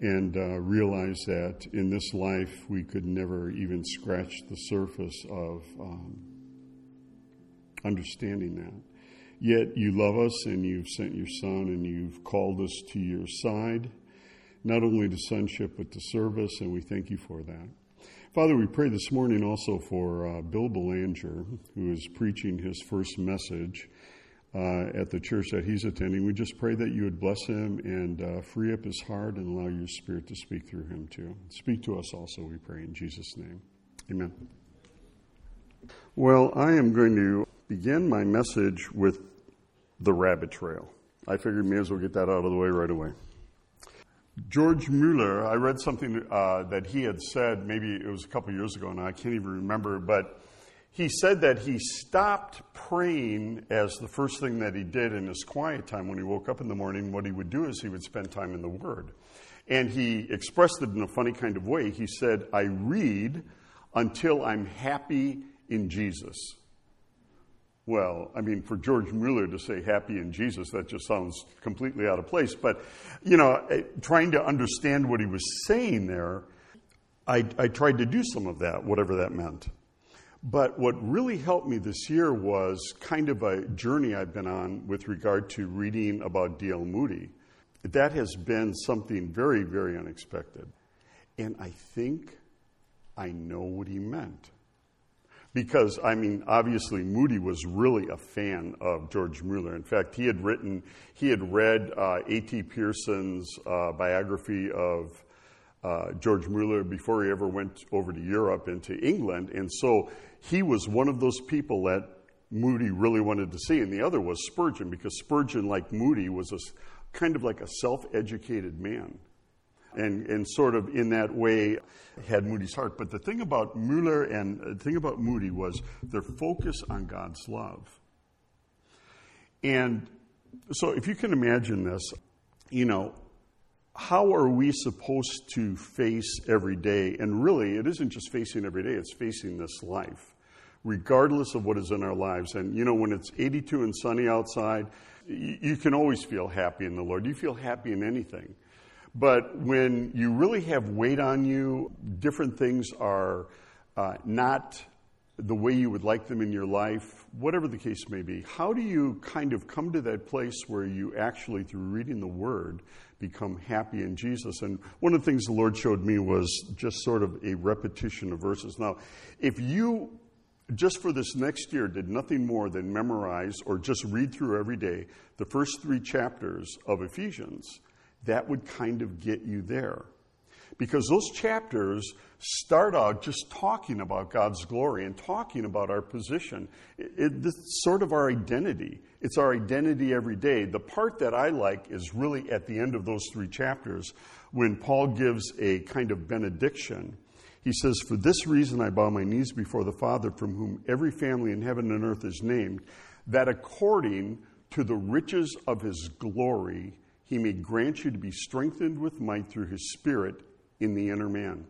and uh, realize that in this life we could never even scratch the surface of um, understanding that. Yet you love us and you've sent your Son and you've called us to your side, not only to sonship but to service, and we thank you for that. Father, we pray this morning also for uh, Bill Belanger, who is preaching his first message at the church that he's attending. We just pray that you would bless him and uh, free up his heart and allow your spirit to speak through him too. Speak to us also, we pray, in Jesus' name. Amen. Well, I am going to begin my message with the rabbit trail. I figured may as well get that out of the way right away. George Mueller, I read something uh, that he had said, maybe it was a couple years ago now, I can't even remember, but he said that he stopped praying as the first thing that he did in his quiet time when he woke up in the morning. What he would do is he would spend time in the Word. And he expressed it in a funny kind of way. He said, I read until I'm happy in Jesus. Well, I mean, for George Mueller to say happy in Jesus, that just sounds completely out of place. But, you know, eh, trying to understand what he was saying there, I, I tried to do some of that, whatever that meant. But what really helped me this year was kind of a journey I've been on with regard to reading about D.L. Moody. That has been something very, very unexpected. And I think I know what he meant because, I mean, obviously Moody was really a fan of George Mueller. In fact, he had written, he had read uh, A.T. Pierson's uh, biography of uh, George Mueller before he ever went over to Europe and to England. And so he was one of those people that Moody really wanted to see. And the other was Spurgeon, because Spurgeon, like Moody, was a, kind of like a self educated man and, and sort of in that way had Moody's heart. But the thing about Mueller and the thing about Moody was their focus on God's love. And so if you can imagine this, you know, how are we supposed to face every day? And really, it isn't just facing every day, it's facing this life, regardless of what is in our lives. And, you know, when it's 82 and sunny outside, you can always feel happy in the Lord. You feel happy in anything. But when you really have weight on you, different things are uh, not the way you would like them in your life, whatever the case may be, how do you kind of come to that place where you actually, through reading the Word, become happy in Jesus? And one of the things the Lord showed me was just sort of a repetition of verses. Now, if you just for this next year did nothing more than memorize or just read through every day the first three chapters of Ephesians, that would kind of get you there. Because those chapters start out just talking about God's glory and talking about our position. It, it, it's sort of our identity. It's our identity every day. The part that I like is really at the end of those three chapters when Paul gives a kind of benediction. He says, For this reason I bow my knees before the Father, from whom every family in heaven and earth is named, that according to the riches of his glory, he may grant you to be strengthened with might through his Spirit in the inner man.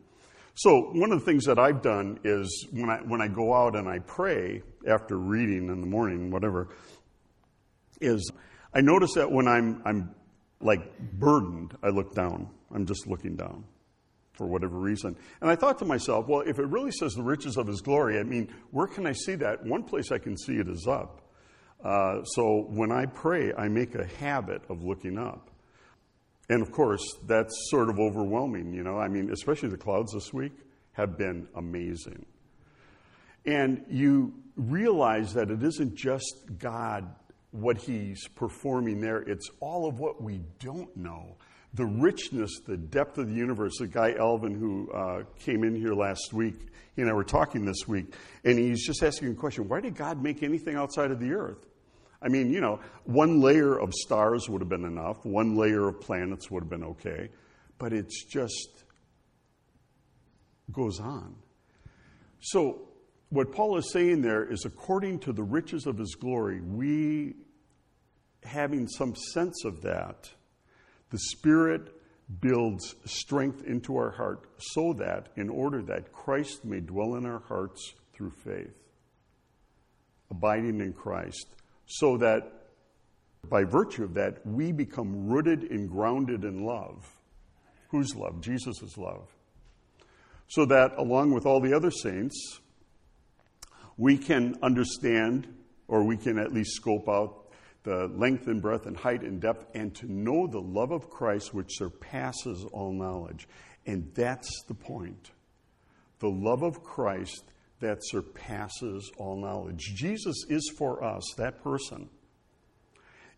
So, one of the things that I've done is when I, when I go out and I pray after reading in the morning, whatever, is I notice that when I'm, I'm like burdened, I look down. I'm just looking down for whatever reason. And I thought to myself, well, if it really says the riches of his glory, I mean, where can I see that? One place I can see it is up. Uh, so when I pray, I make a habit of looking up. And of course, that's sort of overwhelming, you know. I mean, especially the clouds this week have been amazing. And you realize that it isn't just God, what He's performing there, it's all of what we don't know. The richness, the depth of the universe. The guy Elvin, who uh, came in here last week, he and I were talking this week, and he's just asking a question why did God make anything outside of the earth? I mean, you know, one layer of stars would have been enough, one layer of planets would have been okay, but it's just goes on. So, what Paul is saying there is according to the riches of his glory, we, having some sense of that, the Spirit builds strength into our heart so that, in order that Christ may dwell in our hearts through faith, abiding in Christ so that by virtue of that, we become rooted and grounded in love. Whose love? Jesus' love. So that, along with all the other saints, we can understand, or we can at least scope out the length and breadth and height and depth, and to know the love of Christ which surpasses all knowledge. And that's the point. The love of Christ that surpasses all knowledge. Jesus is for us, that person.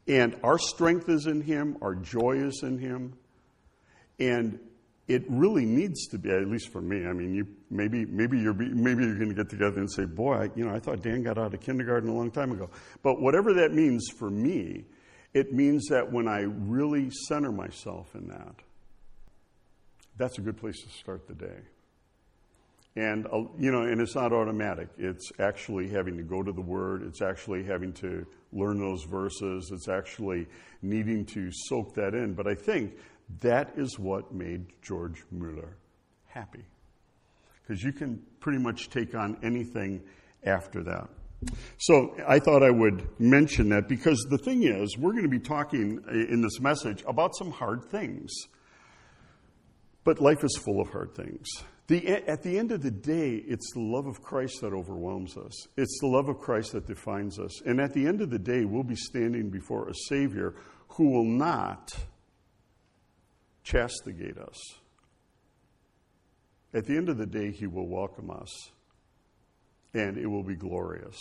And our strength is in Him, our joy is in Him. And it really needs to be, at least for me. I mean, you, maybe, maybe you're, maybe you're going to get together and say, boy, I, you know, I thought Dan got out of kindergarten a long time ago. But whatever that means for me, it means that when I really center myself in that, that's a good place to start the day. And, uh, you know, and it's not automatic. It's actually having to go to the Word. It's actually having to learn those verses. It's actually needing to soak that in. But I think that is what made George Mueller happy. Because you can pretty much take on anything after that. So I thought I would mention that because the thing is, we're going to be talking in this message about some hard things. But life is full of hard things. The, at the end of the day, it's the love of Christ that overwhelms us. It's the love of Christ that defines us. And at the end of the day, we'll be standing before a Savior who will not chastigate us. At the end of the day, He will welcome us, and it will be glorious.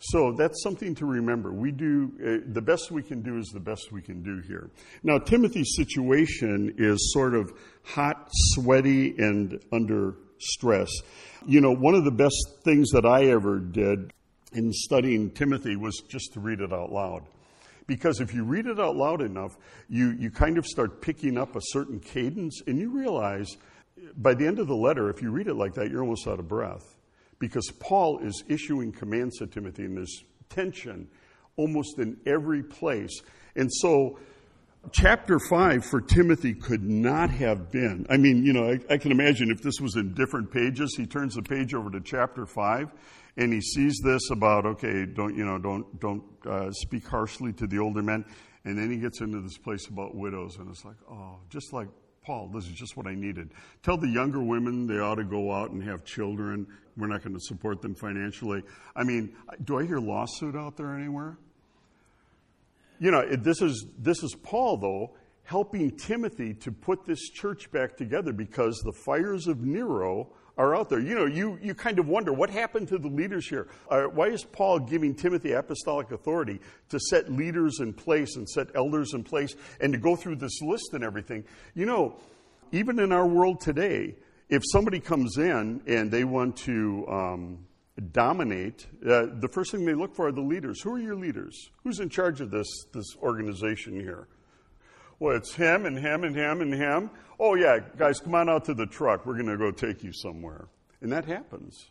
So that's something to remember. We do uh, the best we can do is the best we can do here. Now, Timothy's situation is sort of hot, sweaty, and under stress. You know, one of the best things that I ever did in studying Timothy was just to read it out loud. Because if you read it out loud enough, you, you kind of start picking up a certain cadence, and you realize by the end of the letter, if you read it like that, you're almost out of breath because Paul is issuing commands to Timothy, and there's tension almost in every place. And so, chapter 5 for Timothy could not have been. I mean, you know, I, I, can imagine if this was in different pages, he turns the page over to chapter 5 and he sees this about, okay, don't, you know, don't, don't uh, speak harshly to the older men. And then he gets into this place about widows, and it's like, oh, just like Paul, this is just what I needed. Tell the younger women they ought to go out and have children. We're not going to support them financially. I mean, do I hear lawsuit out there anywhere? You know, this is, this is Paul, though, helping Timothy to put this church back together because the fires of Nero are out there. You know, you, you kind of wonder what happened to the leaders here. Uh, why is Paul giving Timothy apostolic authority to set leaders in place and set elders in place and to go through this list and everything? You know, even in our world today, if somebody comes in and they want to um, dominate, uh, the first thing they look for are the leaders. Who are your leaders? Who's in charge of this, this organization here? Well, it's him and him and him and him. Oh, yeah, guys, come on out to the truck. We're going to go take you somewhere. And that happens.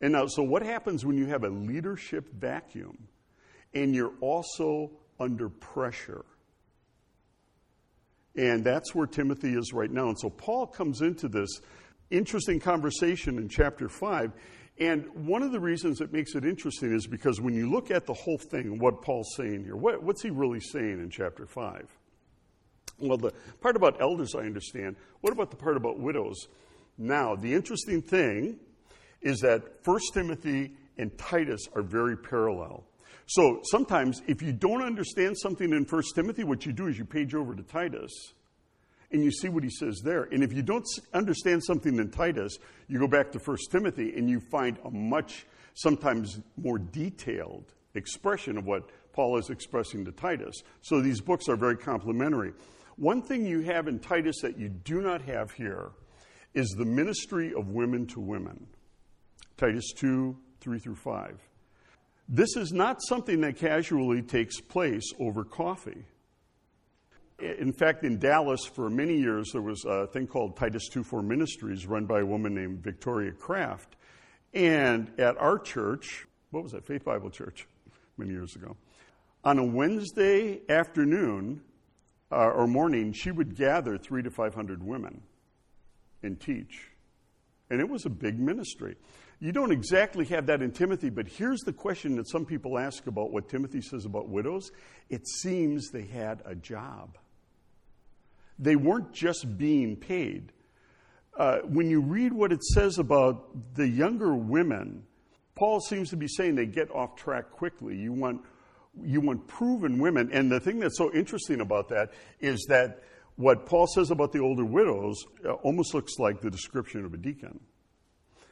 And now, so what happens when you have a leadership vacuum and you're also under pressure? And that's where Timothy is right now. And so Paul comes into this interesting conversation in chapter 5. And one of the reasons it makes it interesting is because when you look at the whole thing, and what Paul's saying here, what, what's he really saying in chapter 5? Well, the part about elders I understand. What about the part about widows? Now, the interesting thing is that 1 Timothy and Titus are very parallel. So sometimes, if you don't understand something in 1 Timothy, what you do is you page over to Titus and you see what he says there. And if you don't understand something in Titus, you go back to 1 Timothy and you find a much, sometimes more detailed expression of what Paul is expressing to Titus. So these books are very complementary. One thing you have in Titus that you do not have here is the ministry of women to women. Titus 2 3 through 5. This is not something that casually takes place over coffee. In fact, in Dallas, for many years, there was a thing called Titus 2 4 Ministries run by a woman named Victoria Kraft. And at our church, what was that, Faith Bible Church, many years ago, on a Wednesday afternoon, uh, or morning, she would gather three to 500 women and teach. And it was a big ministry. You don't exactly have that in Timothy, but here's the question that some people ask about what Timothy says about widows. It seems they had a job. They weren't just being paid. Uh, when you read what it says about the younger women, Paul seems to be saying they get off track quickly. You want, you want proven women. And the thing that's so interesting about that is that what Paul says about the older widows uh, almost looks like the description of a deacon.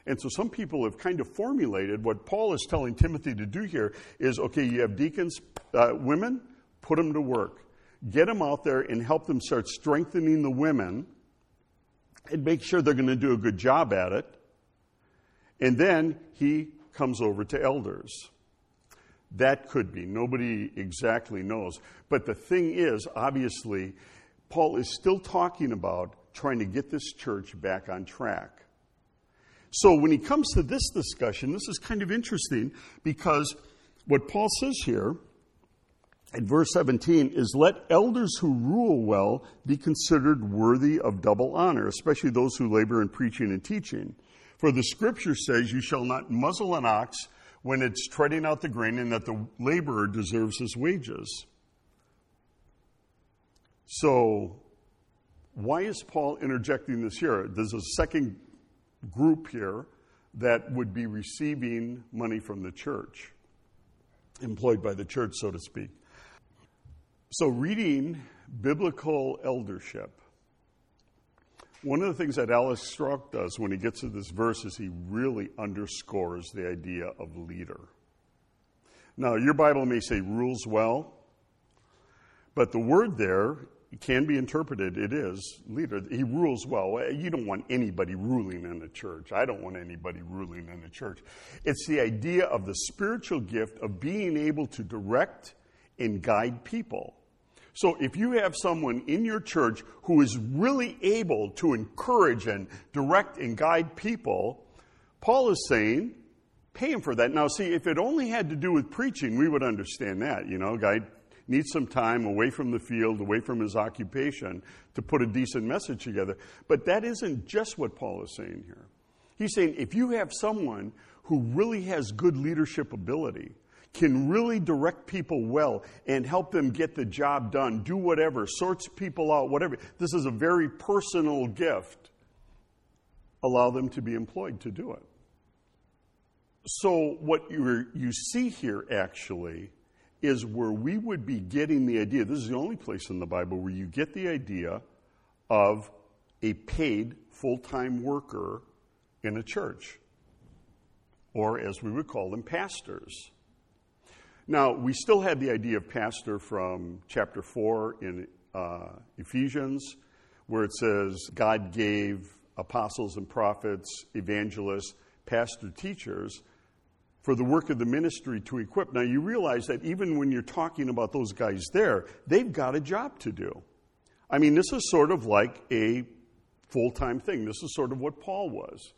And so some people have kind of formulated what Paul is telling Timothy to do here is okay, you have deacons, uh, women, put them to work. Get them out there and help them start strengthening the women and make sure they're going to do a good job at it. And then he comes over to elders. That could be. Nobody exactly knows. But the thing is, obviously, Paul is still talking about trying to get this church back on track. So when he comes to this discussion, this is kind of interesting because what Paul says here in verse 17 is let elders who rule well be considered worthy of double honor, especially those who labor in preaching and teaching. For the scripture says, You shall not muzzle an ox when it's treading out the grain, and that the laborer deserves his wages. So, why is Paul interjecting this here? There's a second group here that would be receiving money from the church, employed by the church, so to speak. So, reading biblical eldership, one of the things that Alex Strauch does when he gets to this verse is he really underscores the idea of leader. Now, your Bible may say rules well, but the word there can be interpreted, it is leader. He rules well. You don't want anybody ruling in the church. I don't want anybody ruling in the church. It's the idea of the spiritual gift of being able to direct and guide people. So if you have someone in your church who is really able to encourage and direct and guide people, Paul is saying, pay him for that. Now, see, if it only had to do with preaching, we would understand that. You know, guy needs some time away from the field, away from his occupation to put a decent message together. But that isn't just what Paul is saying here. He's saying if you have someone who really has good leadership ability, can really direct people well and help them get the job done, do whatever, sorts people out, whatever. This is a very personal gift. Allow them to be employed to do it. So, what you you see here actually is where we would be getting the idea. This is the only place in the Bible where you get the idea of a paid full time worker in a church, or as we would call them, pastors. Now, we still had the idea of pastor from chapter 4 in uh, Ephesians, where it says God gave apostles and prophets, evangelists, pastor teachers for the work of the ministry to equip. Now, you realize that even when you're talking about those guys there, they've got a job to do. I mean, this is sort of like a full time thing. This is sort of what Paul was.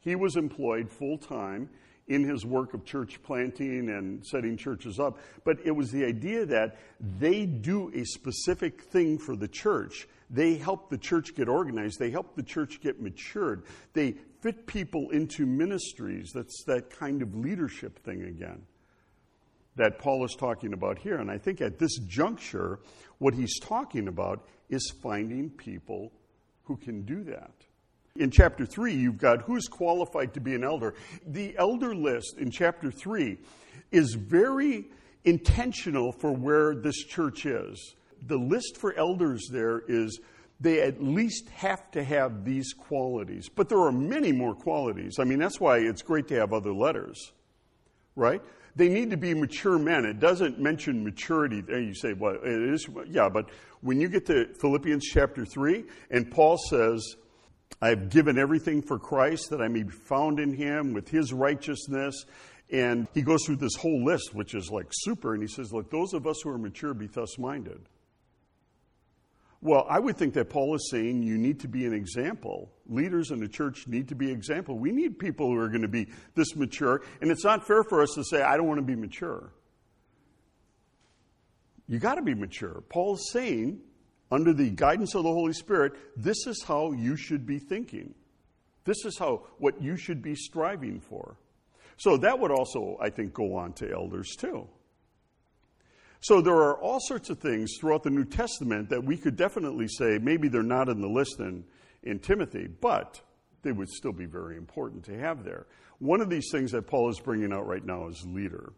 He was employed full time in his work of church planting and setting churches up, but it was the idea that they do a specific thing for the church. They help the church get organized, they help the church get matured, they fit people into ministries. That's that kind of leadership thing again that Paul is talking about here. And I think at this juncture, what he's talking about is finding people who can do that. In chapter 3, you've got who's qualified to be an elder. The elder list in chapter 3 is very intentional for where this church is. The list for elders there is they at least have to have these qualities. But there are many more qualities. I mean, that's why it's great to have other letters, right? They need to be mature men. It doesn't mention maturity there. You say, well, it is, yeah, but when you get to Philippians chapter 3, and Paul says, I've given everything for Christ that I may be found in him with his righteousness. And he goes through this whole list, which is like super, and he says, Look, those of us who are mature be thus minded. Well, I would think that Paul is saying you need to be an example. Leaders in the church need to be example. We need people who are going to be this mature, and it's not fair for us to say, I don't want to be mature. You got to be mature. Paul's saying under the guidance of the Holy Spirit, this is how you should be thinking. This is how what you should be striving for. So that would also, I think, go on to elders too. So there are all sorts of things throughout the New Testament that we could definitely say maybe they're not in the list in, in Timothy, but they would still be very important to have there. One of these things that Paul is bringing out right now is leader.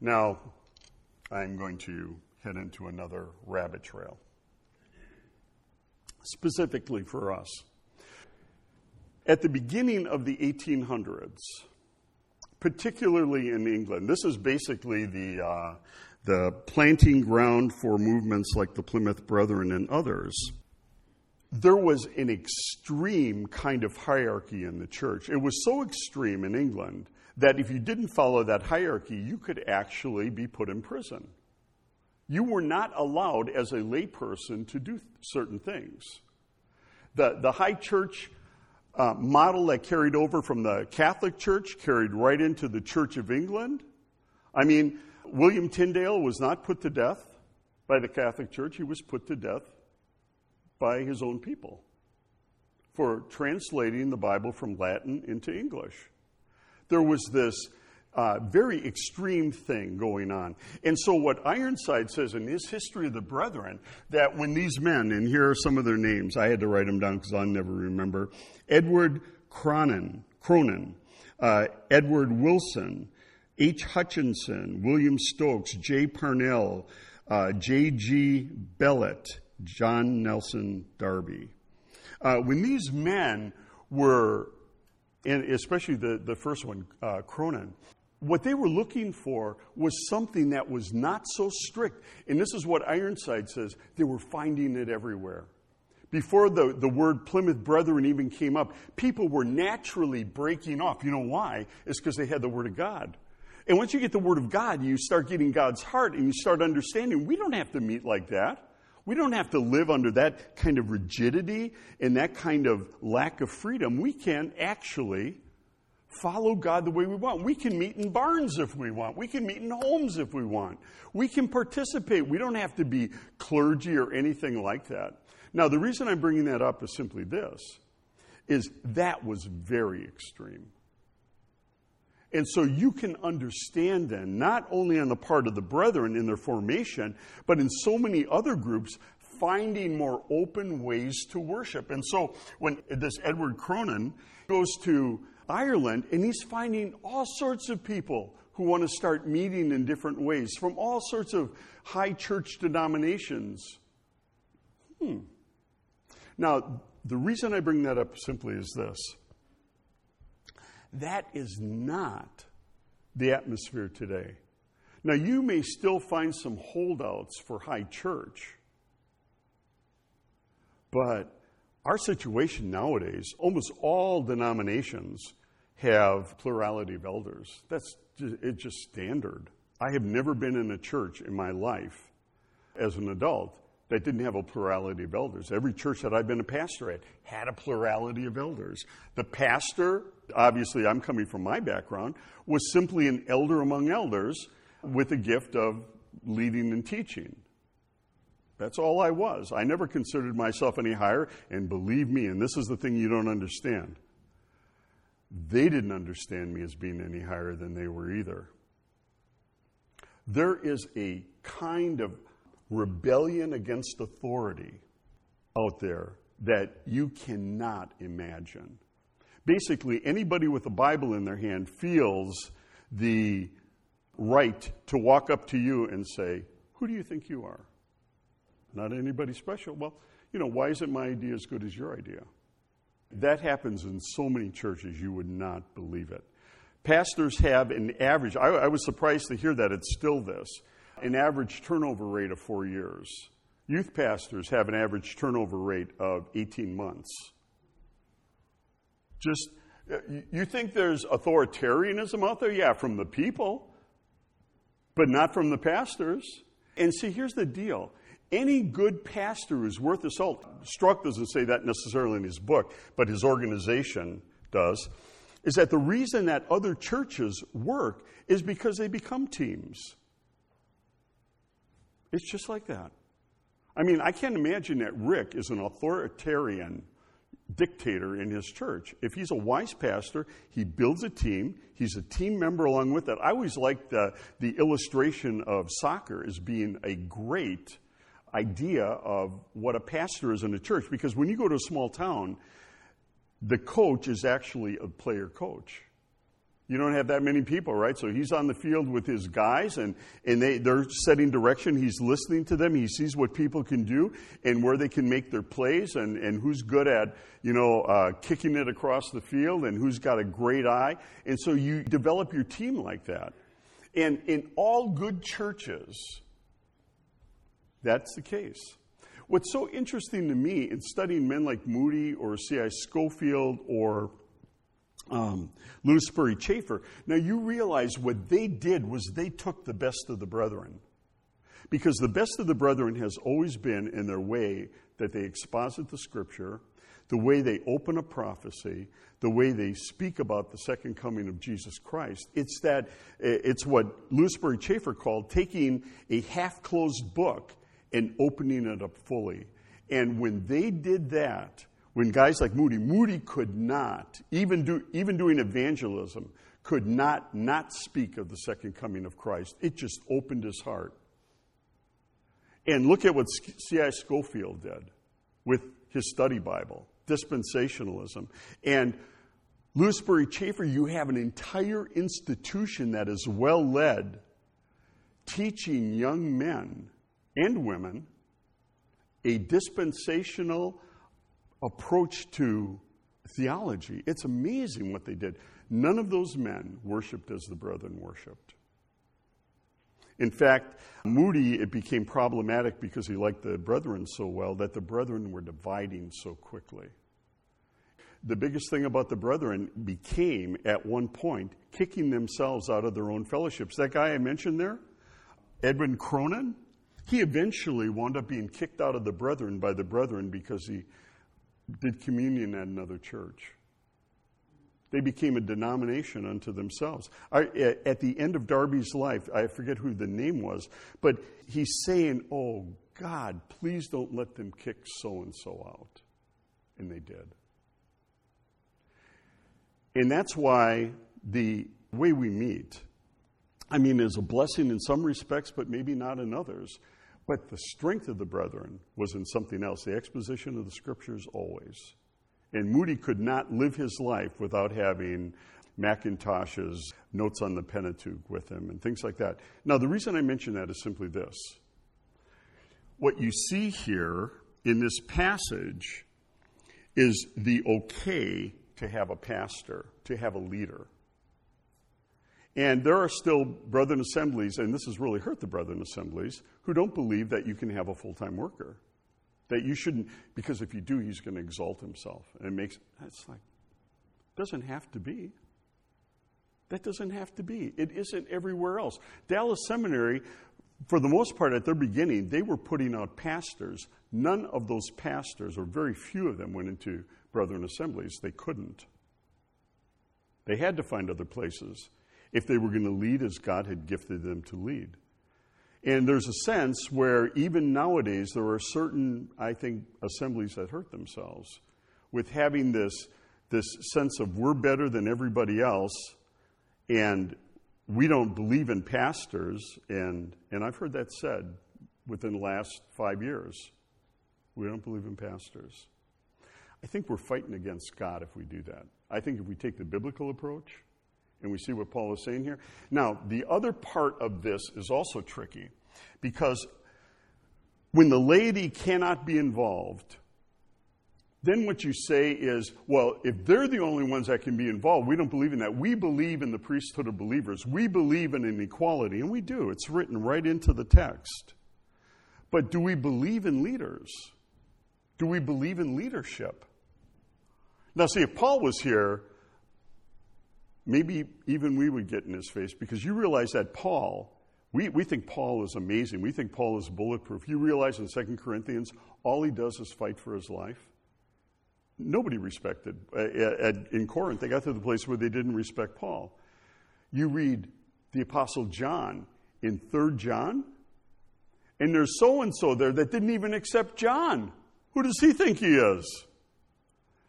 Now, I'm going to head into another rabbit trail, specifically for us. At the beginning of the 1800s, particularly in England, this is basically the, uh, the planting ground for movements like the Plymouth Brethren and others. There was an extreme kind of hierarchy in the church. It was so extreme in England that if you didn't follow that hierarchy, you could actually be put in prison. You were not allowed as a layperson to do certain things. The, the high church uh, model that carried over from the Catholic Church carried right into the Church of England. I mean, William Tyndale was not put to death by the Catholic Church, he was put to death by his own people for translating the Bible from Latin into English. There was this uh, very extreme thing going on. And so, what Ironside says in his History of the Brethren, that when these men, and here are some of their names, I had to write them down because I'll never remember Edward Cronin, Cronin uh, Edward Wilson, H. Hutchinson, William Stokes, J. Parnell, uh, J.G. Bellett, John Nelson Darby. Uh, when these men were, and especially the, the first one, uh, Cronin, what they were looking for was something that was not so strict. And this is what Ironside says they were finding it everywhere. Before the, the word Plymouth Brethren even came up, people were naturally breaking off. You know why? It's because they had the Word of God. And once you get the Word of God, you start getting God's heart and you start understanding we don't have to meet like that. We don't have to live under that kind of rigidity and that kind of lack of freedom. We can actually follow God the way we want. We can meet in barns if we want. We can meet in homes if we want. We can participate. We don't have to be clergy or anything like that. Now, the reason I'm bringing that up is simply this is that was very extreme. And so you can understand then, not only on the part of the brethren in their formation, but in so many other groups, finding more open ways to worship. And so when this Edward Cronin goes to Ireland and he's finding all sorts of people who want to start meeting in different ways from all sorts of high church denominations. Hmm. Now, the reason I bring that up simply is this that is not the atmosphere today. Now, you may still find some holdouts for high church, but our situation nowadays, almost all denominations have plurality of elders. That's just, it's just standard. I have never been in a church in my life as an adult that didn't have a plurality of elders. Every church that I've been a pastor at had a plurality of elders. The pastor, obviously, I'm coming from my background, was simply an elder among elders with the gift of leading and teaching. That's all I was. I never considered myself any higher, and believe me, and this is the thing you don't understand, they didn't understand me as being any higher than they were either. There is a kind of rebellion against authority out there that you cannot imagine. Basically, anybody with a Bible in their hand feels the right to walk up to you and say, Who do you think you are? Not anybody special. Well, you know, why isn't my idea as good as your idea? That happens in so many churches, you would not believe it. Pastors have an average, I, I was surprised to hear that it's still this an average turnover rate of four years. Youth pastors have an average turnover rate of 18 months. Just, you think there's authoritarianism out there? Yeah, from the people, but not from the pastors. And see, here's the deal. Any good pastor is worth his salt. Strauch doesn't say that necessarily in his book, but his organization does. Is that the reason that other churches work is because they become teams. It's just like that. I mean, I can't imagine that Rick is an authoritarian dictator in his church. If he's a wise pastor, he builds a team. He's a team member along with that. I always like the, the illustration of soccer as being a great idea of what a pastor is in a church because when you go to a small town, the coach is actually a player coach. You don't have that many people, right? So he's on the field with his guys and, and they, they're setting direction. He's listening to them. He sees what people can do and where they can make their plays and, and who's good at, you know, uh, kicking it across the field and who's got a great eye. And so you develop your team like that. And in all good churches, that's the case. What's so interesting to me in studying men like Moody or C.I. Scofield or um, Lewis Sperry Chafer. Now you realize what they did was they took the best of the brethren. Because the best of the brethren has always been in their way that they exposit the scripture, the way they open a prophecy, the way they speak about the second coming of Jesus Christ. It's that it's what Lewis Sperry Chafer called taking a half closed book and opening it up fully. And when they did that, when guys like Moody, Moody could not, even, do, even doing evangelism, could not not speak of the second coming of Christ. It just opened his heart. And look at what C.I. Scofield did with his study Bible, dispensationalism. And Lewis Sperry Chafer, you have an entire institution that is well led, teaching young men and women a dispensational approach to theology. It's amazing what they did. None of those men worshiped as the brethren worshiped. In fact, Moody, it became problematic because he liked the brethren so well that the brethren were dividing so quickly. The biggest thing about the brethren became, at one point, kicking themselves out of their own fellowships. That guy I mentioned there, Edwin Cronin, he eventually wound up being kicked out of the brethren by the brethren because he did communion at another church. They became a denomination unto themselves. I, at the end of Darby's life, I forget who the name was, but he's saying, Oh, God, please don't let them kick so and so out. And they did. And that's why the way we meet, I mean, is a blessing in some respects, but maybe not in others. But the strength of the brethren was in something else the exposition of the scriptures always. And Moody could not live his life without having Mackintosh's notes on the Pentateuch with him and things like that. Now, the reason I mention that is simply this. What you see here in this passage is the okay to have a pastor, to have a leader. And there are still brethren assemblies, and this has really hurt the brethren assemblies, who don't believe that you can have a full time worker. That you shouldn't, because if you do, he's going to exalt himself. And it makes, it's like, doesn't have to be. That doesn't have to be. It isn't everywhere else. Dallas Seminary, for the most part, at their beginning, they were putting out pastors. None of those pastors, or very few of them, went into brethren assemblies. They couldn't. They had to find other places if they were going to lead as God had gifted them to lead. And there's a sense where even nowadays there are certain, I think, assemblies that hurt themselves with having this, this sense of we're better than everybody else and we don't believe in pastors. And, and I've heard that said within the last five years. We don't believe in pastors. I think we're fighting against God if we do that. I think if we take the biblical approach, and we see what Paul is saying here. Now, the other part of this is also tricky because when the laity cannot be involved, then what you say is, well, if they're the only ones that can be involved, we don't believe in that. We believe in the priesthood of believers. We believe in inequality, and we do. It's written right into the text. But do we believe in leaders? Do we believe in leadership? Now, see, if Paul was here, maybe even we would get in his face because you realize that Paul, we, we think Paul is amazing. We think Paul is bulletproof. You realize in 2 Corinthians, all he does is fight for his life. Nobody respected. Uh, uh, at, in Corinth, they got to the place where they didn't respect Paul. You read the Apostle John in 3 John, and there's so and so there that didn't even accept John. Who does he think he is?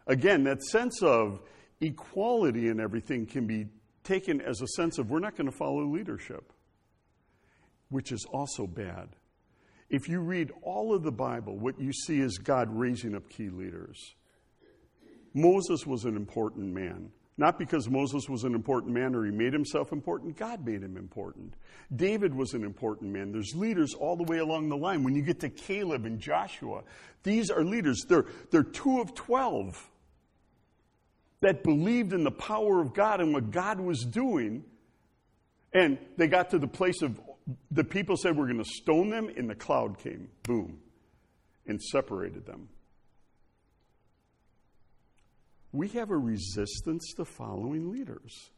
Again, that sense of equality and everything can be taken as a sense of we're not going to follow leadership, which is also bad. If you read all of the Bible, what you see is God raising up key leaders. Moses was an important man. Not because Moses was an important man or he made himself important, God made him important. David was an important man. There's leaders all the way along the line. When you get to Caleb and Joshua, these are leaders. They're, they're two of 12 that believed in the power of God and what God was doing. And they got to the place of the people said, We're going to stone them, and the cloud came, boom, and separated them. We have a resistance to following leaders.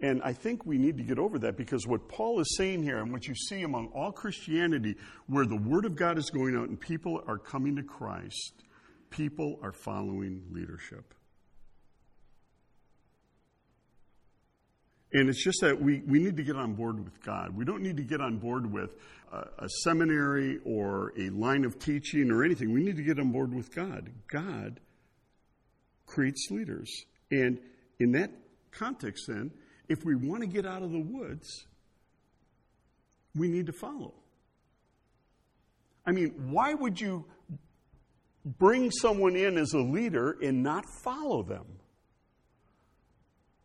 And I think we need to get over that because what Paul is saying here, and what you see among all Christianity, where the Word of God is going out and people are coming to Christ, people are following leadership. And it's just that we, we need to get on board with God. We don't need to get on board with a, a, seminary or a line of teaching or anything. We need to get on board with God. God creates leaders. And in that context, then, if we want to get out of the woods, we need to follow. I mean, why would you bring someone in as a leader and not follow them?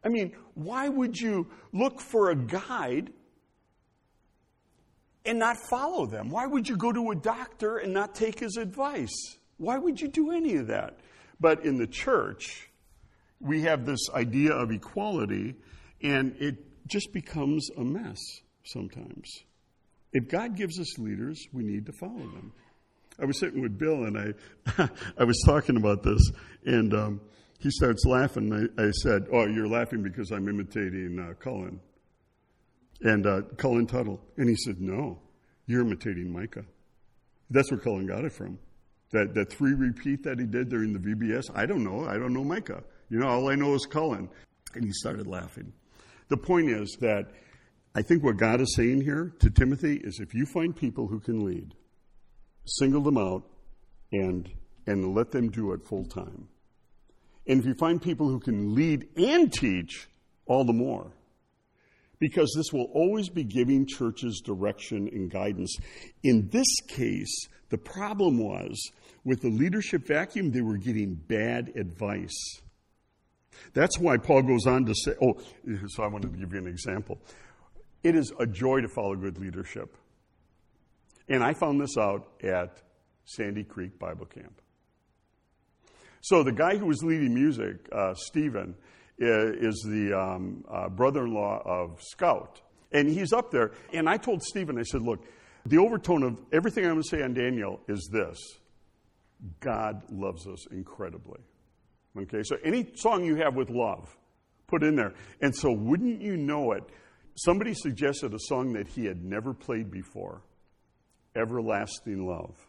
I mean, why would you look for a guide and not follow them? Why would you go to a doctor and not take his advice? Why would you do any of that? But in the church, we have this idea of equality, and it just becomes a mess sometimes. If God gives us leaders, we need to follow them. I was sitting with Bill, and I, I was talking about this, and um, he starts laughing. I, I, said, Oh, you're laughing because I'm imitating uh, Cullen. And uh, Cullen Tuttle. And he said, No, you're imitating Micah. That's where Cullen got it from. That, that three repeat that he did during the VBS, I don't know. I don't know Micah. You know, all I know is Cullen. And he started laughing. The point is that I think what God is saying here to Timothy is if you find people who can lead, single them out and, and let them do it full time. And if you find people who can lead and teach, all the more. Because this will always be giving churches direction and guidance. In this case, the problem was with the leadership vacuum, they were getting bad advice. That's why Paul goes on to say, oh, so I wanted to give you an example. It is a joy to follow good leadership. And I found this out at Sandy Creek Bible Camp. So the guy who was leading music, uh, Stephen, is the um, uh, brother in law of Scout. And he's up there. And I told Stephen, I said, look, the overtone of everything I'm going to say on Daniel is this God loves us incredibly. Okay, so any song you have with love, put in there. And so, wouldn't you know it? Somebody suggested a song that he had never played before Everlasting Love.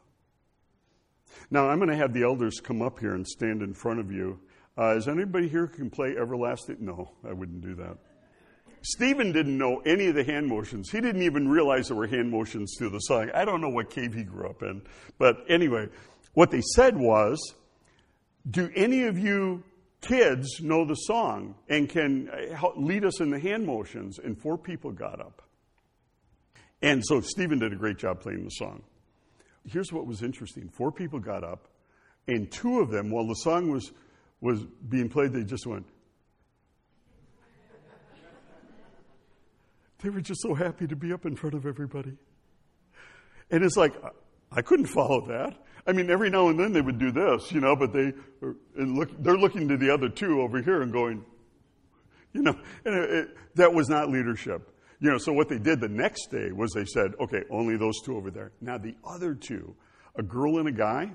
Now, I'm going to have the elders come up here and stand in front of you. Uh, is anybody here who can play Everlasting? No, I wouldn't do that. Stephen didn't know any of the hand motions. He didn't even realize there were hand motions to the song. I don't know what cave he grew up in. But anyway, what they said was Do any of you kids know the song and can uh, lead us in the hand motions? And four people got up. And so Stephen did a great job playing the song here's what was interesting four people got up, and two of them, while the song was, was being played, they just went, they were just so happy to be up in front of everybody. And it's like, I couldn't follow that. I mean, every now and then they would do this, you know, but they look, they're looking to the other two over here and going, you know, and it, it, that was not leadership. You know, so what they did the next day was they said, okay, only those two over there. Now, the other two, a girl and a guy,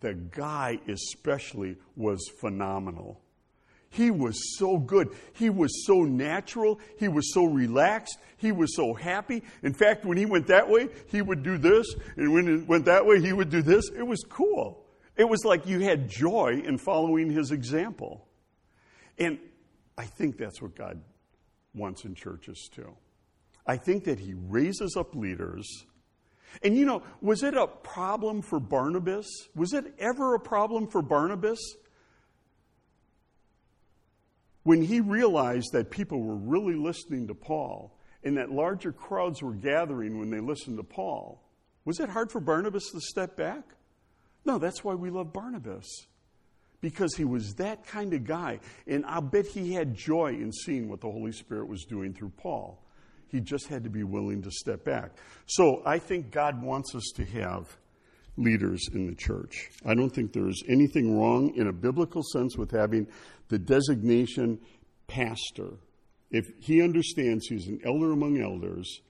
the guy especially was phenomenal. He was so good. He was so natural. He was so relaxed. He was so happy. In fact, when he went that way, he would do this. And when he went that way, he would do this. It was cool. It was like you had joy in following his example. And I think that's what God wants in churches too. I think that he raises up leaders. And you know, was it a problem for Barnabas? Was it ever a problem for Barnabas when he realized that people were really listening to Paul and that larger crowds were gathering when they listened to Paul, was it hard for Barnabas to step back? No, that's why we love Barnabas. Because he was that kind of guy. And I'll bet he had joy in seeing what the Holy Spirit was doing through Paul. He just had to be willing to step back. So I think God wants us to have leaders in the church. I don't think there's anything wrong in a biblical sense with having the designation pastor. If he understands he's an elder among elders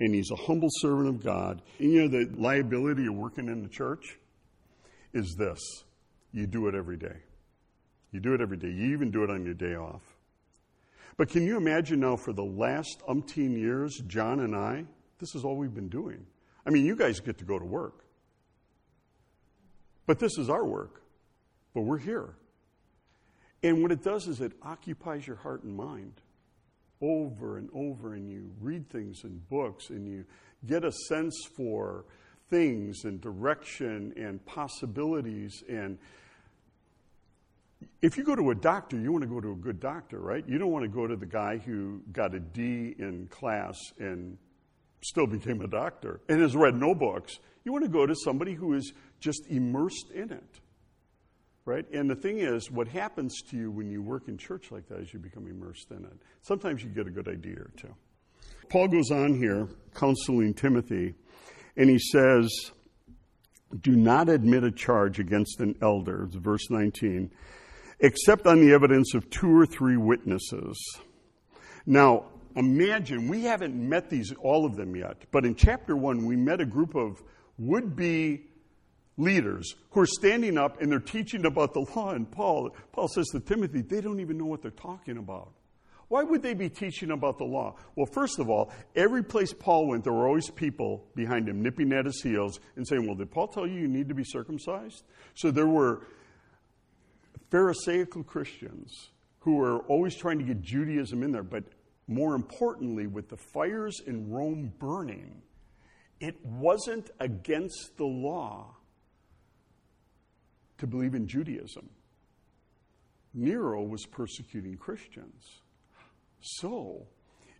and he's a humble servant of God, and you know the liability of working in the church is this you do it every day. You do it every day. You even do it on your day off. But can you imagine now for the last umpteen years, John and I, this is all we've been doing. I mean, you guys get to go to work. But this is our work. But we're here. And what it does is it occupies your heart and mind over and over, and you read things in books, and you get a sense for things and direction and possibilities and if you go to a doctor, you want to go to a good doctor, right? You don't want to go to the guy who got a D in class and still became a doctor and has read no books. You want to go to somebody who is just immersed in it, right? And the thing is, what happens to you when you work in church like that is you become immersed in it. Sometimes you get a good idea or two. Paul goes on here, counseling Timothy, and he says, Do not admit a charge against an elder, verse 19 except on the evidence of two or three witnesses. Now, imagine, we haven't met these, all of them yet, but in chapter one, we met a group of would be leaders who are standing up and they're teaching about the law. And Paul, Paul says to Timothy, they don't even know what they're talking about. Why would they be teaching about the law? Well, first of all, every place Paul went, there were always people behind him nipping at his heels and saying, Well, did Paul tell you you need to be circumcised? So there were Pharisaical Christians who are always trying to get Judaism in there, but more importantly, with the fires in Rome burning, it wasn't against the law to believe in Judaism. Nero was persecuting Christians. So,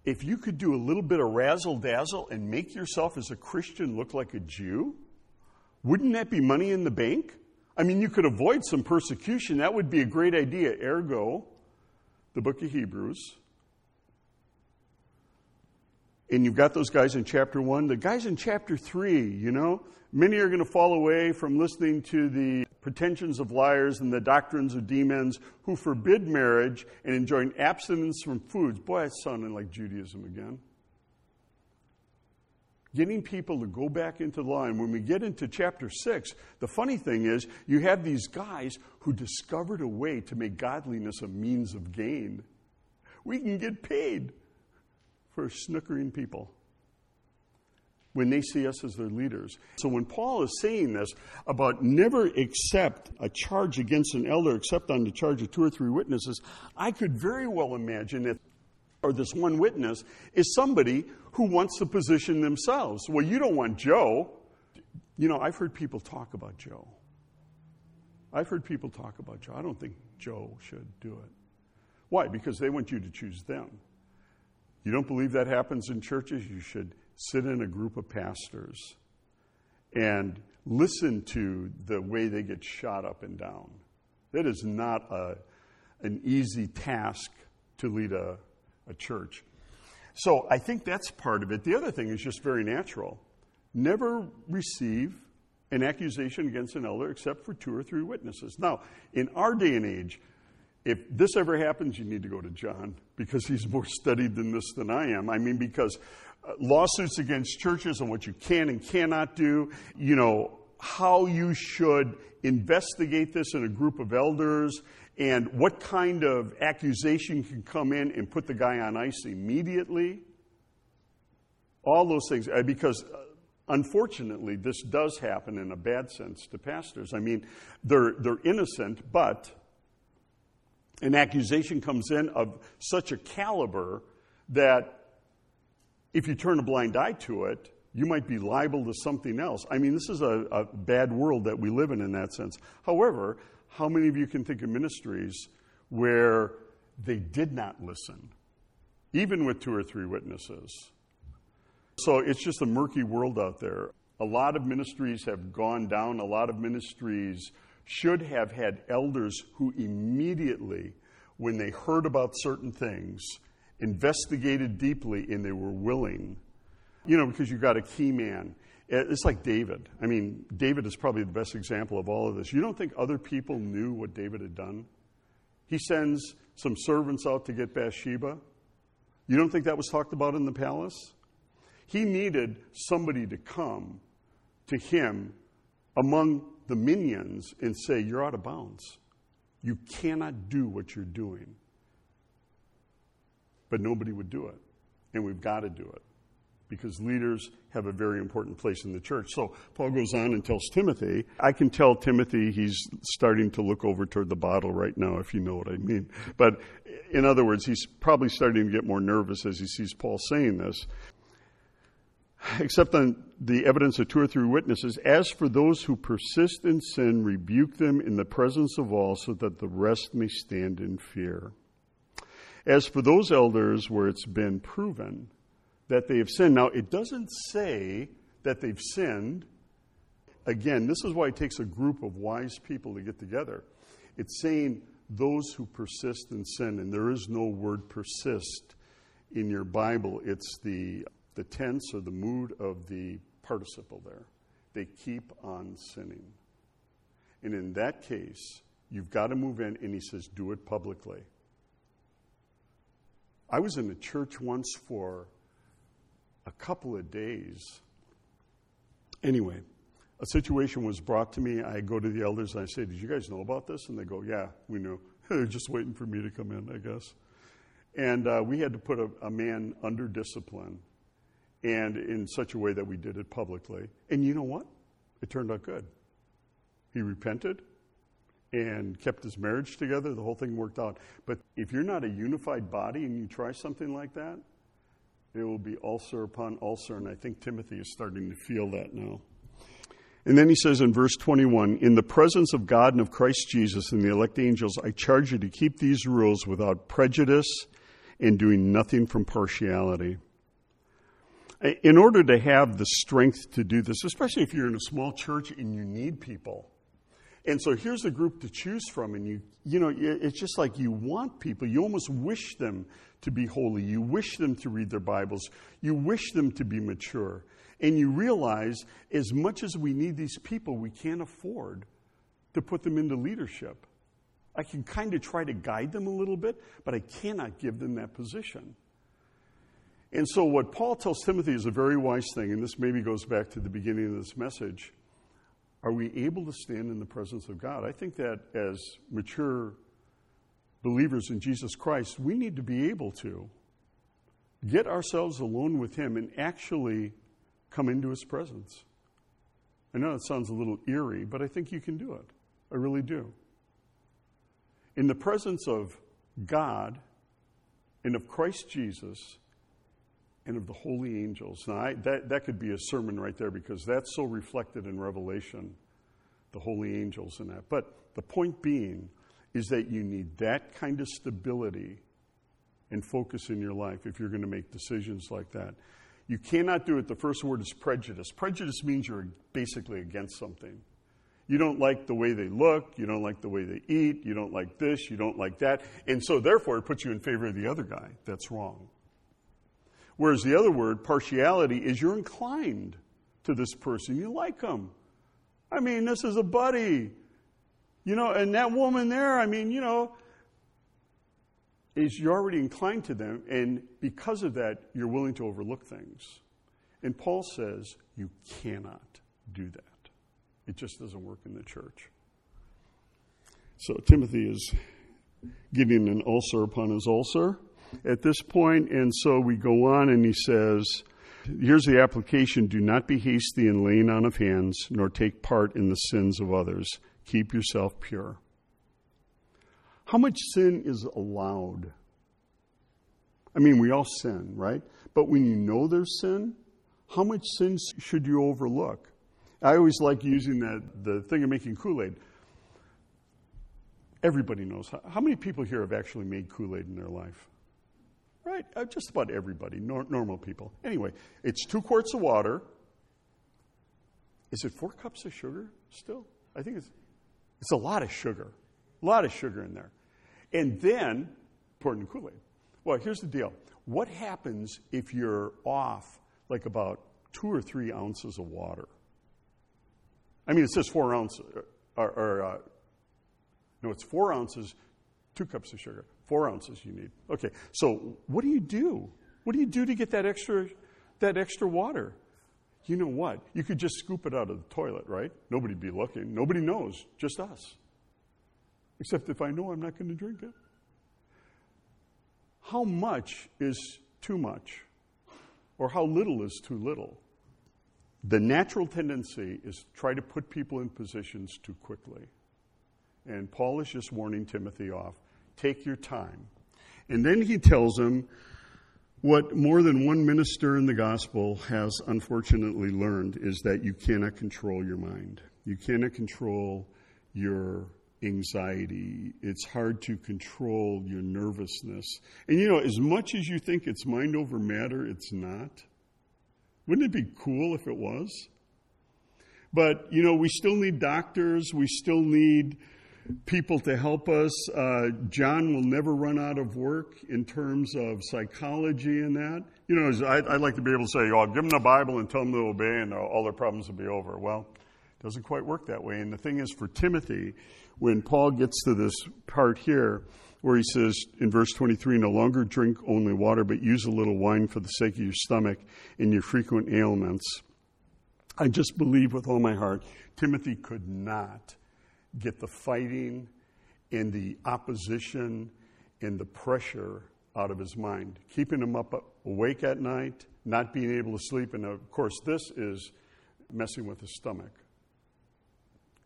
if you could do a little bit of razzle dazzle and make yourself as a Christian look like a Jew, wouldn't that be money in the bank? I mean, you could avoid some persecution. That would be a great idea. Ergo, the book of Hebrews. And you've got those guys in chapter one. The guys in chapter three, you know, many are going to fall away from listening to the pretensions of liars and the doctrines of demons who forbid marriage and enjoin abstinence from foods. Boy, that's sounding like Judaism again getting people to go back into the. And when we get into chapter 6, the funny thing is, you have these guys who discovered a way to make godliness a means of gain. We can get paid for snookering people when they see us as their leaders. So when Paul is saying this about never accept a charge against an elder except on the charge of two or three witnesses, I could very well imagine that or this one witness is somebody who wants to position themselves. Well, you don't want Joe. You know, I've heard people talk about Joe. I've heard people talk about Joe. I don't think Joe should do it. Why? Because they want you to choose them. You don't believe that happens in churches? You should sit in a group of pastors and listen to the way they get shot up and down. That is not a, an easy task to lead a, a church. So I think that's part of it. The other thing is just very natural. Never receive an accusation against an elder except for two or three witnesses. Now, in our day and age, if this ever happens, you need to go to John because he's more studied than this than I am. I mean, because uh, lawsuits against churches and what you can and cannot do, you know, how you should investigate this in a group of elders and what kind of accusation can come in and put the guy on ice immediately. All those things, uh, because uh, unfortunately, this does happen in a bad sense to pastors. I mean, they're, they're innocent, but an accusation comes in of such a caliber that if you turn a blind eye to it, you might be liable to something else. I mean, this is a, a bad world that we live in in that sense. However, how many of you can think of ministries where they did not listen, even with two or three witnesses. So it's just a murky world out there. A lot of ministries have gone down. A lot of ministries should have had elders who immediately, when they heard about certain things, investigated deeply and they were willing. You know, because you've got a key man. Eh, it's like David. I mean, David is probably the best example of all of this. You don't think other people knew what David had done? He sends some servants out to get Bathsheba. You don't think that was talked about in the palace? He needed somebody to come to him among the minions and say, You're out of bounds. You cannot do what you're doing. But nobody would do it. And we've got to do it because leaders have a very important place in the church. So Paul goes on and tells Timothy, I can tell Timothy he's starting to look over toward the bottle right now, if you know what I mean. But in other words, he's probably starting to get more nervous as he sees Paul saying this except on the evidence of two or three witnesses. As for those who persist in sin, rebuke them in the presence of all, so that the rest may stand in fear. As for those elders where it's been proven that they have sinned, now it doesn't say that they've sinned. Again, this is why it takes a group of wise people to get together. It's saying those who persist in sin, and there is no word persist in your Bible. It's the the tense or the mood of the participle there. They keep on sinning. And in that case, you've got to move in, and he says, do it publicly. I was in a church once for a couple of days. Anyway, a situation was brought to me. I go to the elders and I say, Did you guys know about this? And they go, Yeah, we knew. They're just waiting for me to come in, I guess. And uh, we had to put a, a man under discipline and in such a way that we did it publicly. And you know what? It turned out good. He repented and kept his marriage together. The whole thing worked out. But if you're not a unified body and you try something like that, it will be ulcer upon ulcer. And I think Timothy is starting to feel that now. And then he says in verse 21 In the presence of God and of Christ Jesus and the elect angels, I charge you to keep these rules without prejudice and doing nothing from partiality in order to have the strength to do this, especially if you're in a small church and you need people. And so here's a group to choose from, and you, you know, it's just like you want people. You almost wish them to be holy. You wish them to read their Bibles. You wish them to be mature. And you realize, as much as we need these people, we can't afford to put them into leadership. I can kind of try to guide them a little bit, but I cannot give them that position. And so, what Paul tells Timothy is a very wise thing, and this maybe goes back to the beginning of this message. Are we able to stand in the presence of God? I think that as mature believers in Jesus Christ, we need to be able to get ourselves alone with Him and actually come into His presence. I know that sounds a little eerie, but I think you can do it. I really do. In the presence of God and of Christ Jesus, and of the holy angels. Now, I, that, that could be a sermon right there because that's so reflected in Revelation, the holy angels and that. But the point being is that you need that kind of stability and focus in your life if you're going to make decisions like that. You cannot do it. The first word is prejudice. Prejudice means you're basically against something. You don't like the way they look, you don't like the way they eat, you don't like this, you don't like that, and so therefore it puts you in favor of the other guy. That's wrong. Whereas the other word, partiality, is you're inclined to this person. You like them. I mean, this is a buddy. You know, and that woman there, I mean, you know, is you're already inclined to them, and because of that, you're willing to overlook things. And Paul says you cannot do that. It just doesn't work in the church. So Timothy is giving an ulcer upon his ulcer at this point, and so we go on, and he says, Here's the application do not be hasty in laying on of hands, nor take part in the sins of others. Keep yourself pure. How much sin is allowed? I mean, we all sin, right? But when you know there's sin, how much sin should you overlook? I always like using that the thing of making Kool-Aid. Everybody knows. How many people here have actually made Kool Aid in their life? Right? Uh, just about everybody, nor- normal people. Anyway, it's two quarts of water. Is it four cups of sugar still? I think it's, it's a lot of sugar. A lot of sugar in there. And then, poured in Kool Aid. Well, here's the deal. What happens if you're off like about two or three ounces of water? I mean, it says four ounces, or, or uh, no, it's four ounces, two cups of sugar. Four ounces you need. Okay, so what do you do? What do you do to get that extra, that extra water? You know what? You could just scoop it out of the toilet, right? Nobody'd be looking. Nobody knows, just us. Except if I know I'm not going to drink it. How much is too much? Or how little is too little? The natural tendency is to try to put people in positions too quickly. And Paul is just warning Timothy off take your time. And then he tells him what more than one minister in the gospel has unfortunately learned is that you cannot control your mind. You cannot control your anxiety. It's hard to control your nervousness. And you know, as much as you think it's mind over matter, it's not. Wouldn't it be cool if it was? But, you know, we still need doctors. We still need people to help us. Uh, John will never run out of work in terms of psychology and that. You know, I'd, I'd like to be able to say, oh, give them the Bible and tell them to obey and all their problems will be over. Well, it doesn't quite work that way. And the thing is, for Timothy, when Paul gets to this part here, where he says in verse 23, no longer drink only water, but use a little wine for the sake of your stomach and your frequent ailments. I just believe with all my heart, Timothy could not get the fighting and the opposition and the pressure out of his mind, keeping him up awake at night, not being able to sleep. And of course, this is messing with his stomach.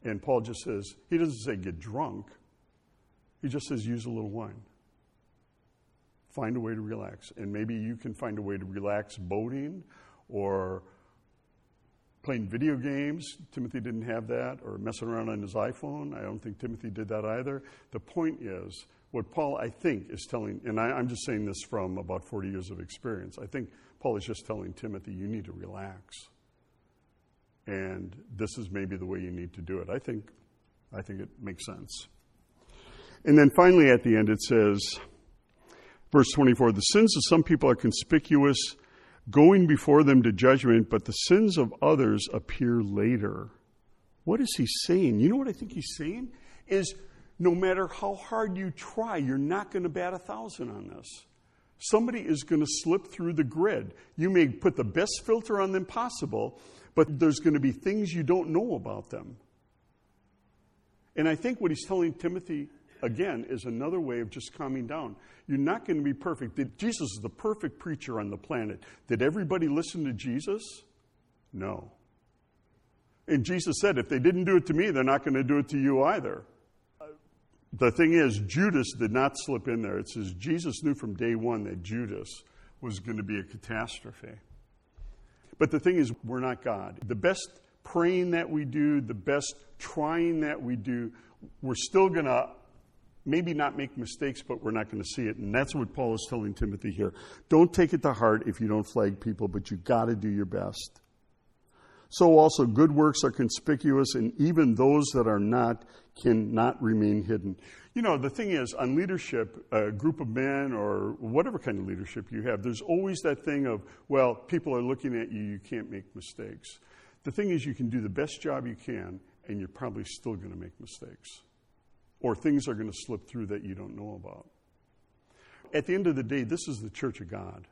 And Paul just says, he doesn't say get drunk, he just says use a little wine. Find a way to relax. And maybe you can find a way to relax boating or playing video games. Timothy didn't have that, or messing around on his iPhone. I don't think Timothy did that either. The point is, what Paul, I think, is telling, and I, am just saying this from about 40 years of experience, I think Paul is just telling Timothy, you need to relax. And this is maybe the way you need to do it. I think, I think it makes sense. And then finally at the end it says, verse 24, the sins of some people are conspicuous going before them to judgment, but the sins of others appear later. What is he saying? You know what I think he's saying? Is no matter how hard you try, you're not going to bat a thousand on this. Somebody is going to slip through the grid. You may put the best filter on them possible, but there's going to be things you don't know about them. And I think what he's telling Timothy again, is another way of just calming down. You're not going to be perfect. Jesus is the perfect preacher on the planet. Did everybody listen to Jesus? No. And Jesus said, if they didn't do it to me, they're not going to do it to you either. The thing is, Judas did not slip in there. It says Jesus knew from day one that Judas was going to be a catastrophe. But the thing is, we're not God. The best praying that we do, the best trying that we do, we're still going to maybe not make mistakes, but we're not going to see it. And that's what Paul is telling Timothy here. Don't take it to heart if you don't flag people, but you got to do your best. So also, good works are conspicuous, and even those that are not cannot remain hidden. You know, the thing is, on leadership, a group of men or whatever kind of leadership you have, there's always that thing of, well, people are looking at you, you can't make mistakes. The thing is, you can do the best job you can, and you're probably still going to make mistakes or things are going to slip through that you don't know about. At the end of the day, this is the church of God.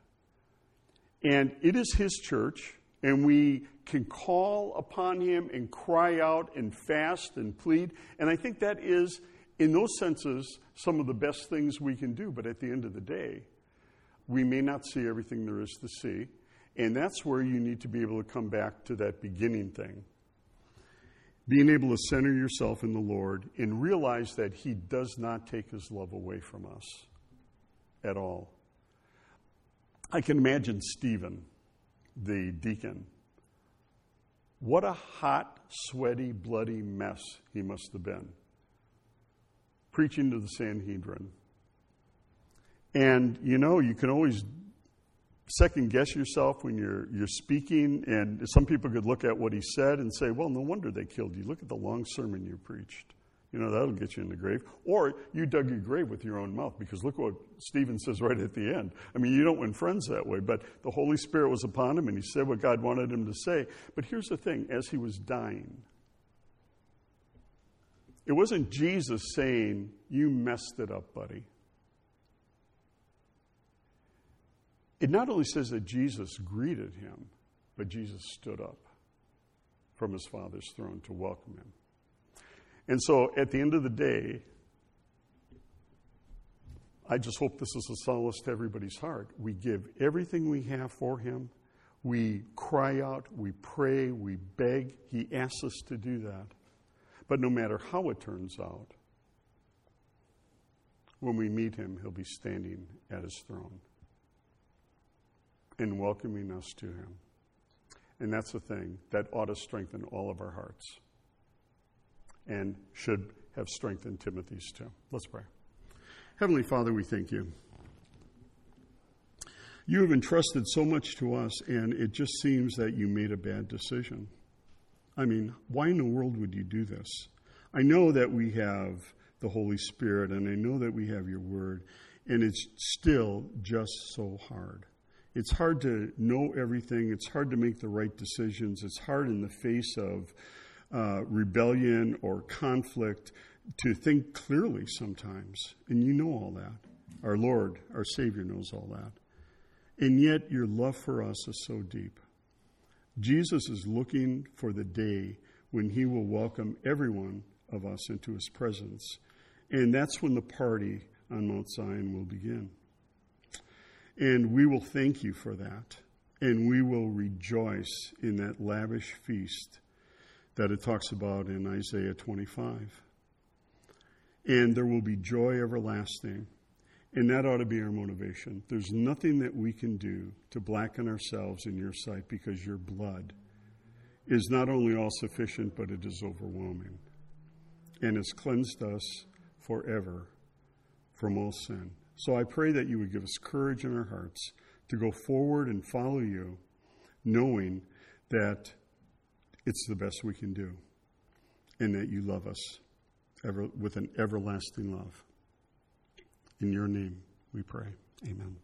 And it is His church, and we can call upon Him and cry out and fast and plead. And I think that is, in those senses, some of the best things we can do. But at the end of the day, we may not see everything there is to see. And that's where you need to be able to come back to that beginning thing being able to center yourself in the Lord and realize that He does not take His love away from us at all. I can imagine Stephen, the deacon. What a hot, sweaty, bloody mess he must have been. preaching to the Sanhedrin. And you know, you can always second guess yourself when you're, you're speaking, and some people could look at what he said and say, well, no wonder they killed you. Look at the long sermon you preached. You know, that'll get you in the grave. Or you dug your grave with your own mouth, because look what Stephen says right at the end. I mean, you don't win friends that way, but the Holy Spirit was upon him, and he said what God wanted him to say. But here's the thing as he was dying, it wasn't Jesus saying, You messed it up, buddy. It not only says that Jesus greeted him, but Jesus stood up from his Father's throne to welcome him. And so at the end of the day, I just hope this is a solace to everybody's heart. We give everything we have for him. We cry out, we pray, we beg. He asks us to do that. But no matter how it turns out, when we meet him, he'll be standing at his throne in welcoming us to Him. And that's the thing that ought to strengthen all of our hearts and should have strengthened Timothy's too. Let's pray. Heavenly Father, we thank you. You have entrusted so much to us, and it just seems that you made a bad decision. I mean, why in the world would you do this? I know that we have the Holy Spirit, and I know that we have your word, and it's still just so hard. It's hard to know everything. It's hard to make the right decisions. It's hard in the face of uh, rebellion or conflict to think clearly sometimes. And you know all that. Our Lord, our Savior, knows all that. And yet, your love for us is so deep. Jesus is looking for the day when he will welcome every one of us into his presence. And that's when the party on Mount Zion will begin. And we will thank you for that. And we will rejoice in that lavish feast that it talks about in Isaiah 25. And there will be joy everlasting. And that ought to be our motivation. There's nothing that we can do to blacken ourselves in your sight because your blood is not only all sufficient, but it is overwhelming and has cleansed us forever from all sin. So I pray that you would give us courage in our hearts to go forward and follow you, knowing that it's the best we can do and that you love us ever, with an everlasting love. In your name we pray. Amen.